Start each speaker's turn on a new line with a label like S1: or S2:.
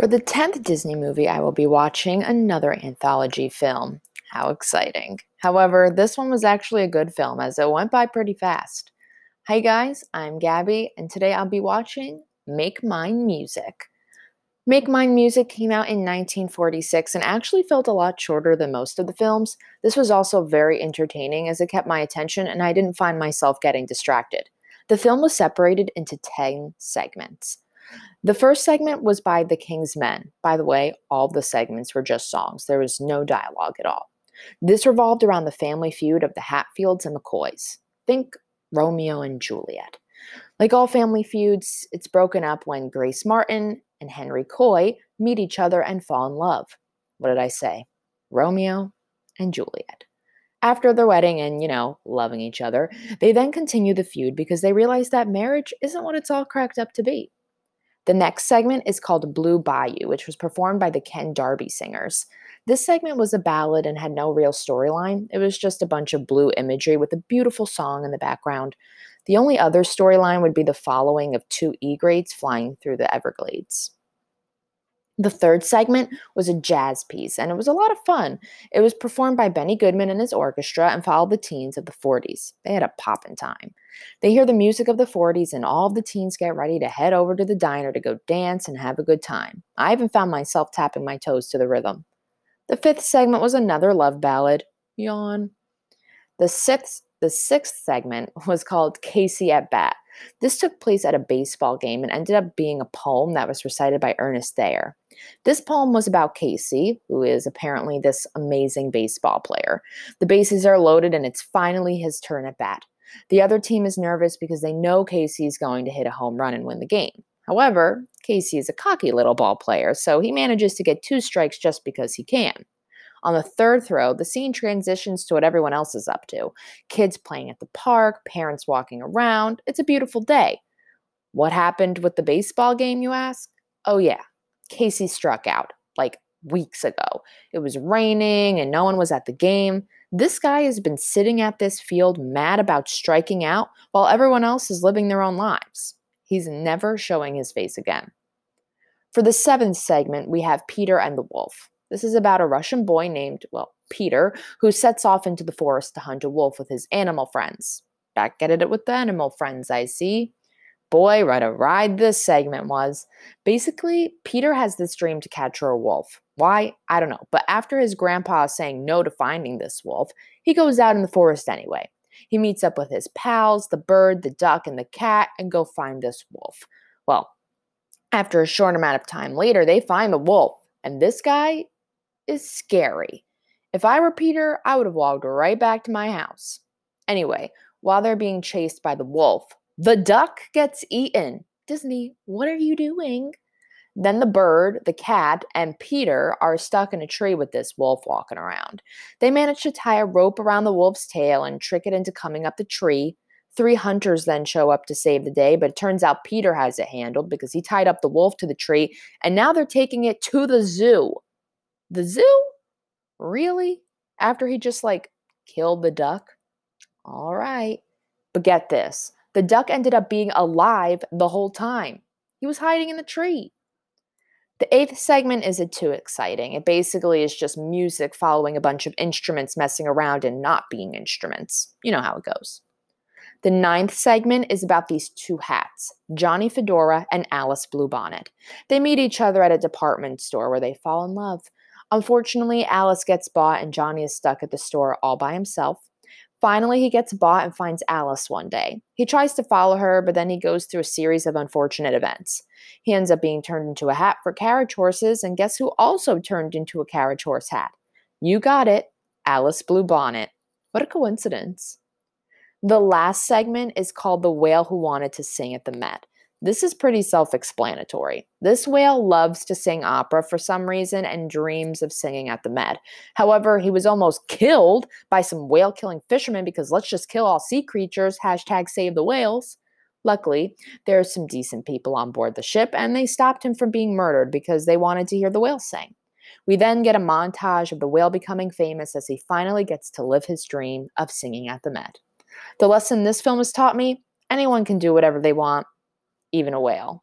S1: For the 10th Disney movie, I will be watching another anthology film. How exciting. However, this one was actually a good film as it went by pretty fast. Hi guys, I'm Gabby, and today I'll be watching Make Mine Music. Make Mine Music came out in 1946 and actually felt a lot shorter than most of the films. This was also very entertaining as it kept my attention and I didn't find myself getting distracted. The film was separated into 10 segments. The first segment was by The King's Men. By the way, all the segments were just songs, there was no dialogue at all. This revolved around the family feud of the Hatfields and McCoys. Think Romeo and Juliet. Like all family feuds, it's broken up when Grace Martin and Henry Coy meet each other and fall in love. What did I say? Romeo and Juliet. After their wedding and, you know, loving each other, they then continue the feud because they realize that marriage isn't what it's all cracked up to be. The next segment is called Blue Bayou, which was performed by the Ken Darby Singers. This segment was a ballad and had no real storyline. It was just a bunch of blue imagery with a beautiful song in the background. The only other storyline would be the following of two egrets flying through the Everglades. The third segment was a jazz piece, and it was a lot of fun. It was performed by Benny Goodman and his orchestra and followed the teens of the 40s. They had a poppin' time. They hear the music of the 40s, and all the teens get ready to head over to the diner to go dance and have a good time. I even found myself tapping my toes to the rhythm. The fifth segment was another love ballad. Yawn. The sixth, the sixth segment was called Casey at Bat. This took place at a baseball game and ended up being a poem that was recited by Ernest Thayer. This poem was about Casey, who is apparently this amazing baseball player. The bases are loaded and it's finally his turn at bat. The other team is nervous because they know Casey is going to hit a home run and win the game. However, Casey is a cocky little ball player, so he manages to get two strikes just because he can. On the third throw, the scene transitions to what everyone else is up to kids playing at the park, parents walking around. It's a beautiful day. What happened with the baseball game, you ask? Oh, yeah, Casey struck out like weeks ago. It was raining and no one was at the game. This guy has been sitting at this field mad about striking out while everyone else is living their own lives. He's never showing his face again. For the seventh segment, we have Peter and the Wolf. This is about a Russian boy named, well, Peter, who sets off into the forest to hunt a wolf with his animal friends. Back at it with the animal friends, I see. Boy, what a ride this segment was. Basically, Peter has this dream to capture a wolf. Why? I don't know. But after his grandpa saying no to finding this wolf, he goes out in the forest anyway. He meets up with his pals, the bird, the duck, and the cat, and go find this wolf. Well, after a short amount of time later, they find the wolf, and this guy is scary. If I were Peter, I would have walked right back to my house. Anyway, while they're being chased by the wolf, the duck gets eaten. Disney, what are you doing? Then the bird, the cat, and Peter are stuck in a tree with this wolf walking around. They manage to tie a rope around the wolf's tail and trick it into coming up the tree. Three hunters then show up to save the day, but it turns out Peter has it handled because he tied up the wolf to the tree, and now they're taking it to the zoo. The zoo? Really? After he just like killed the duck? All right. But get this the duck ended up being alive the whole time. He was hiding in the tree. The eighth segment isn't too exciting. It basically is just music following a bunch of instruments messing around and not being instruments. You know how it goes. The ninth segment is about these two hats, Johnny Fedora and Alice Bluebonnet. They meet each other at a department store where they fall in love. Unfortunately, Alice gets bought and Johnny is stuck at the store all by himself. Finally, he gets bought and finds Alice one day. He tries to follow her, but then he goes through a series of unfortunate events. He ends up being turned into a hat for carriage horses, and guess who also turned into a carriage horse hat? You got it, Alice Bluebonnet. What a coincidence. The last segment is called The Whale Who Wanted to Sing at the Met. This is pretty self explanatory. This whale loves to sing opera for some reason and dreams of singing at the Met. However, he was almost killed by some whale killing fishermen because let's just kill all sea creatures, hashtag save the whales. Luckily, there are some decent people on board the ship and they stopped him from being murdered because they wanted to hear the whale sing. We then get a montage of the whale becoming famous as he finally gets to live his dream of singing at the Met. The lesson this film has taught me anyone can do whatever they want even a whale.